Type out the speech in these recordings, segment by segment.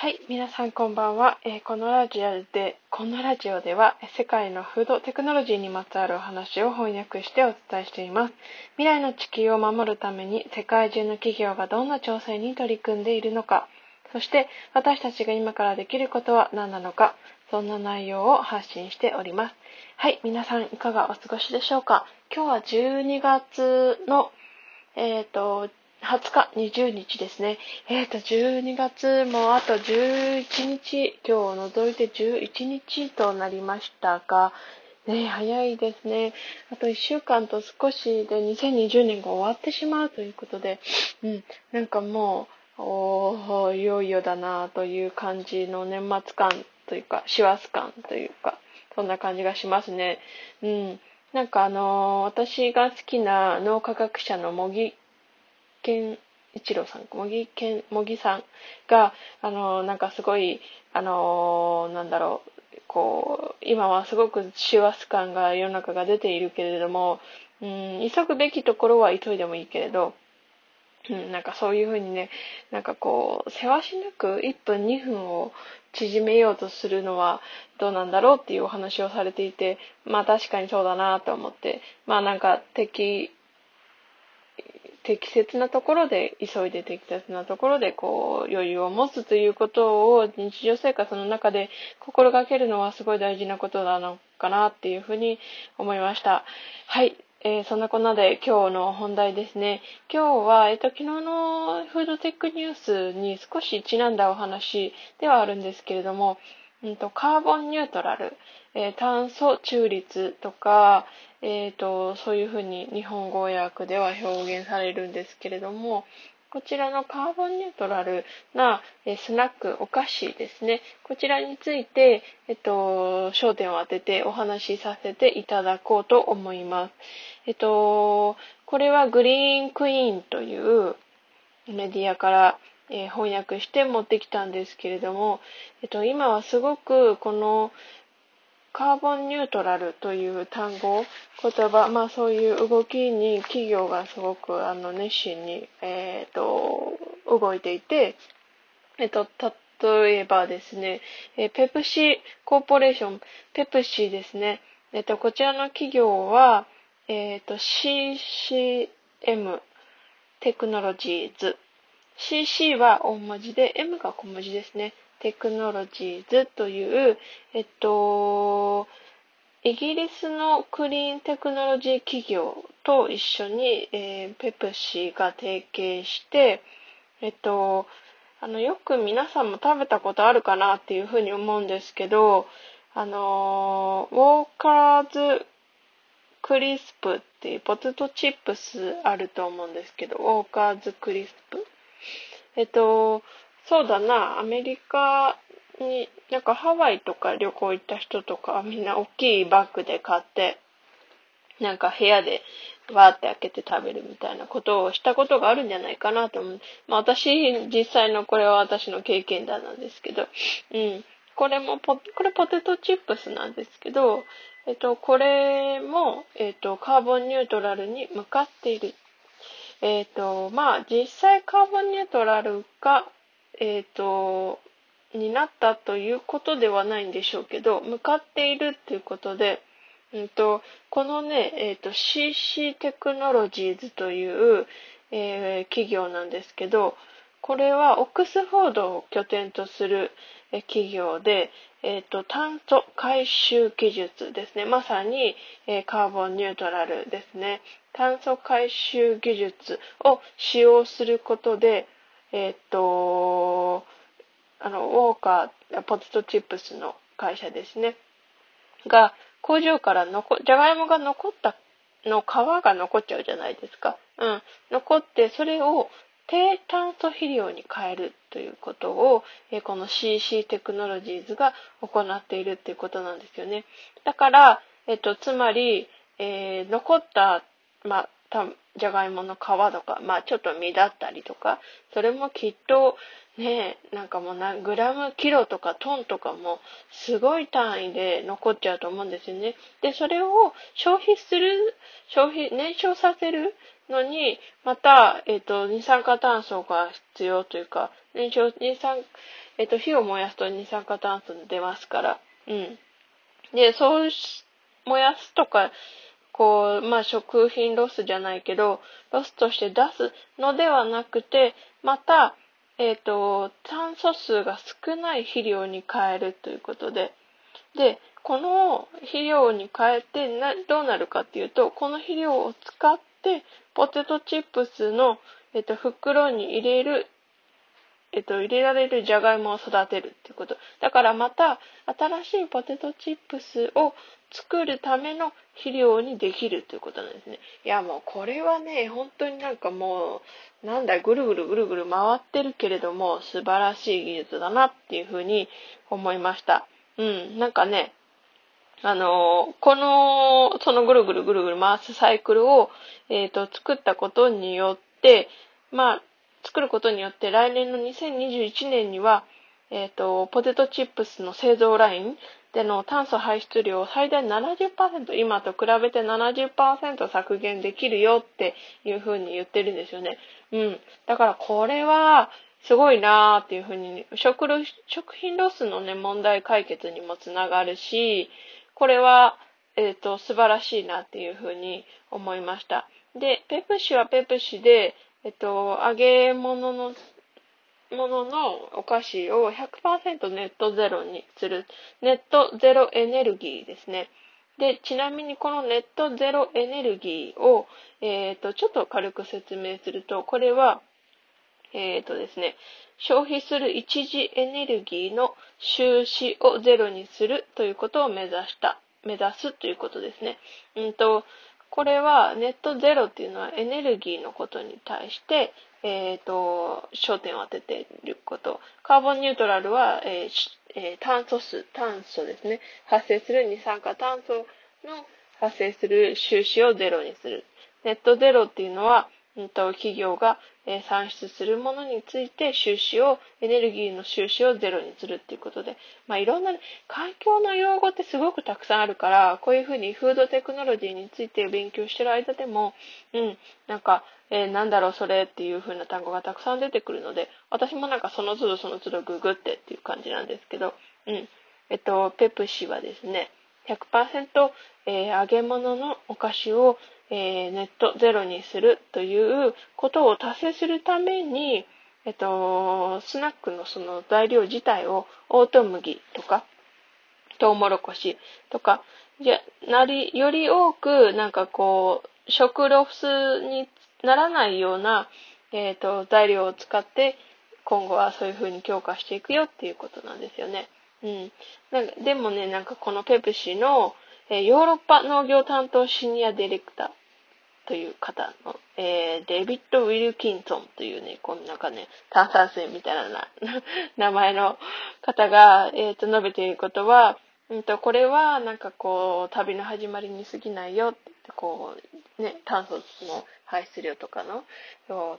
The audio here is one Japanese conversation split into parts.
はい、皆さんこんばんは、えー、このラジオで、このラジオでは世界のフードテクノロジーにまつわるお話を翻訳してお伝えしています。未来の地球を守るために世界中の企業がどんな挑戦に取り組んでいるのか、そして私たちが今からできることは何なのか、そんな内容を発信しております。はい、皆さんいかがお過ごしでしょうか今日は12月のえっ、ー、と、20日、20日ですね。えっ、ー、と、12月もあと11日、今日を除いて11日となりましたが、ね、早いですね。あと1週間と少しで2020年が終わってしまうということで、うん、なんかもう、おー、いよいよだなという感じの年末感というか、師走感というか、そんな感じがしますね。うん。なんかあのー、私が好きな脳科学者の茂木健一郎さん、茂木健、茂木さんが、あの、なんかすごい、あの、なんだろう、こう、今はすごく師走感が世の中が出ているけれども、うん、急ぐべきところは急いでもいいけれど、うん、なんかそういうふうにね、なんかこう、せわしなく1分2分を縮めようとするのはどうなんだろうっていうお話をされていて、まあ確かにそうだなと思って、まあなんか適適切なところで、急いで適切なところで、こう、余裕を持つということを日常生活の中で心がけるのはすごい大事なことなのかなっていうふうに思いました。はい。えー、そんなこんなで今日の本題ですね。今日は、えっと、昨日のフードテックニュースに少しちなんだお話ではあるんですけれども、うんと、カーボンニュートラル、えー、炭素中立とか、えーと、そういうふうに日本語訳では表現されるんですけれども、こちらのカーボンニュートラルな、スナック、お菓子ですね。こちらについて、えっと、焦点を当ててお話しさせていただこうと思います。えっと、これはグリーンクイーンというメディアから、え、翻訳して持ってきたんですけれども、えっと、今はすごくこのカーボンニュートラルという単語、言葉、まあそういう動きに企業がすごくあの熱心に、えっ、ー、と、動いていて、えっ、と、例えばですね、えペプシコーポレーション、ペプシですね、えっ、と、こちらの企業は、えっ、と、CCM テクノロジーズ。CC は大文字で、M が小文字ですね。テクノロジーズという、えっと、イギリスのクリーンテクノロジー企業と一緒に、えー、ペプシが提携して、えっと、あの、よく皆さんも食べたことあるかなっていうふうに思うんですけど、あの、ウォーカーズクリスプっていうポテトチップスあると思うんですけど、ウォーカーズクリスプ。えっと、そうだな、アメリカに、なんかハワイとか旅行行った人とかみんな大きいバッグで買って、なんか部屋でわーって開けて食べるみたいなことをしたことがあるんじゃないかなと思う。まあ私、実際のこれは私の経験談なんですけど、うん。これもポ、これポテトチップスなんですけど、えっと、これも、えっと、カーボンニュートラルに向かっている。えっと、まあ、実際カーボンニュートラルがえっ、ー、と、になったということではないんでしょうけど、向かっているっていうことで、うんと、このね、えっ、ー、と、CC テクノロジーズという、えー、企業なんですけど、これはオックスフォードを拠点とする企業で、えっ、ー、と、炭素回収技術ですね。まさに、えー、カーボンニュートラルですね。炭素回収技術を使用することで、えっ、と、あの、ウォーカー、ポテトチップスの会社ですね。が、工場から残、じゃがいもが残ったの皮が残っちゃうじゃないですか。うん。残って、それを低炭素肥料に変えるということを、えこの CC テクノロジーズが行っているっていうことなんですよね。だから、えっと、つまり、えー、残った、まあ、じゃがいもの皮とか、まあちょっと実だったりとか、それもきっとね、なんかもうなグラム、キロとかトンとかもすごい単位で残っちゃうと思うんですよね。で、それを消費する、消費、燃焼させるのに、また、えっ、ー、と、二酸化炭素が必要というか、燃焼、二酸、えっ、と、火を燃やすと二酸化炭素出ますから、うん。で、そうし燃やすとか、こう、まあ、食品ロスじゃないけど、ロスとして出すのではなくて、また、えっ、ー、と、炭素数が少ない肥料に変えるということで、で、この肥料に変えてなどうなるかっていうと、この肥料を使ってポテトチップスの、えっと、袋に入れる、えっと、入れられるじゃがいもを育てるっていうこと。だからまた新しいポテトチップスを作るための肥料にできるということなんですね。いやもうこれはね、本当になんかもう、なんだ、ぐるぐるぐるぐる回ってるけれども素晴らしい技術だなっていうふうに思いました。うん、なんかね、あの、この、そのぐるぐるぐるぐる回すサイクルを、えっ、ー、と、作ったことによって、まあ、作ることによって来年の2021年には、えっ、ー、と、ポテトチップスの製造ラインでの炭素排出量を最大70%、今と比べて70%削減できるよっていうふうに言ってるんですよね。うん。だからこれは、すごいなーっていうふうに、食食品ロスのね、問題解決にもつながるし、これは、えっ、ー、と、素晴らしいなっていうふうに思いました。で、ペプシはペプシで、えっ、ー、と、揚げ物の、もののお菓子を100%ネットゼロにする。ネットゼロエネルギーですね。で、ちなみにこのネットゼロエネルギーを、えっ、ー、と、ちょっと軽く説明すると、これは、えっ、ー、とですね、消費する一次エネルギーの収支をゼロにするということを目指した、目指すということですね。うんと、これはネットゼロっていうのはエネルギーのことに対して、えっ、ー、と、焦点を当てていること。カーボンニュートラルは、えーえー、炭素数、炭素ですね。発生する二酸化炭素の発生する収支をゼロにする。ネットゼロっていうのは、うんと、企業が、え産出するものについて収支を、エネルギーの収支をゼロにするっていうことで、まあいろんな、環境の用語ってすごくたくさんあるから、こういうふうにフードテクノロジーについて勉強してる間でも、うん、なんか、えー、なんだろうそれっていう風な単語がたくさん出てくるので、私もなんかその都度その都度ググってっていう感じなんですけど、うん。えっと、ペプシはですね、100%、えー、揚げ物のお菓子を、えー、ネットゼロにするということを達成するために、えっと、スナックのその材料自体をオート麦とか、トウモロコシとか、じゃ、なり、より多く、なんかこう、食ロスにならないような、えっ、と、材料を使って、今後はそういう風に強化していくよっていうことなんですよね。うん。なんかでもね、なんかこのペプシの、えー、ヨーロッパ農業担当シニアディレクターという方の、えー、デビッド・ウィルキンソンというね、こんなんかね、炭酸水みたいな 名前の方が、えっ、ー、と、述べていることは、うんと、これはなんかこう、旅の始まりに過ぎないよってって、こう、ね、炭素の排出量とかの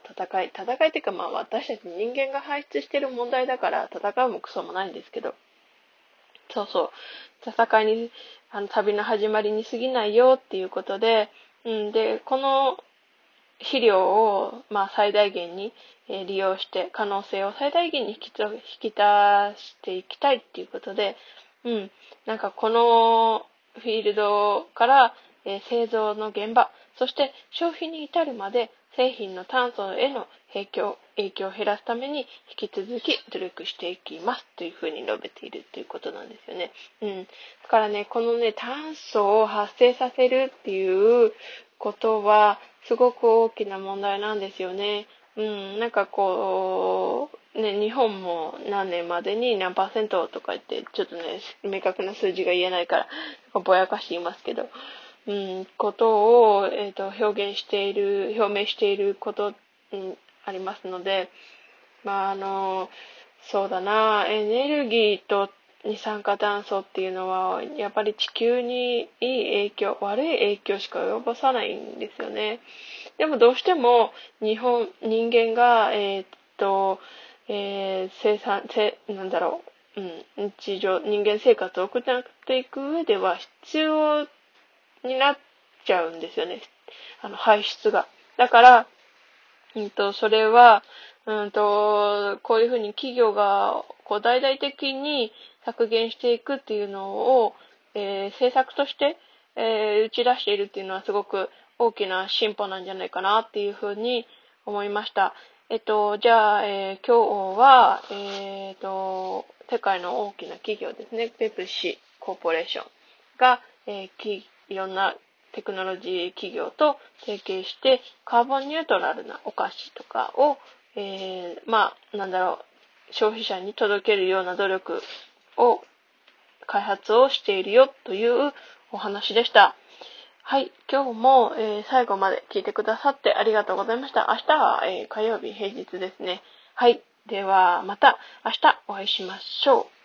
戦い、戦いっていうかまあ私たち人間が排出してる問題だから戦うもクソもないんですけど、そうそう、戦いに、あの、旅の始まりに過ぎないよっていうことで、うん、で、この肥料を、まあ、最大限に、え利用して、可能性を最大限に引き引き出していきたいっていうことで、うん、なんかこのフィールドから、えー、製造の現場、そして消費に至るまで製品の炭素への影響、影響を減らすために引き続き努力していきますというふうに述べているということなんですよね。うん。だからね、このね、炭素を発生させるっていうことはすごく大きな問題なんですよね。うん、なんかこう、ね、日本も何年までに何パーセントとか言って、ちょっとね、明確な数字が言えないから、ぼやかしていますけど、うん、ことを、え、ー、と、表現している、表明していること、うん、ありますので、まあ、あの、そうだな、エネルギーと二酸化炭素っていうのは、やっぱり地球にいい影響、悪い影響しか及ぼさないんですよね。でもどうしても日本、人間が、えー、っと、えー、生産、せ、なんだろう、うん、日常、人間生活を送っていく上では必要になっちゃうんですよね。あの、排出が。だから、うんと、それは、うんと、こういうふうに企業が、こう大々的に削減していくっていうのを、えー、政策として、えー、打ち出しているっていうのはすごく大きな進歩なんじゃないかなっていうふうに思いました。えっと、じゃあ、えー、今日は、えっ、と、世界の大きな企業ですね、ペプシコーポレーションが、えー、いろんなテクノロジー企業と提携して、カーボンニュートラルなお菓子とかを、えー、まあ、なんだろう、消費者に届けるような努力を、開発をしているよというお話でした。はい。今日も、えー、最後まで聞いてくださってありがとうございました。明日は、えー、火曜日平日ですね。はい。では、また明日お会いしましょう。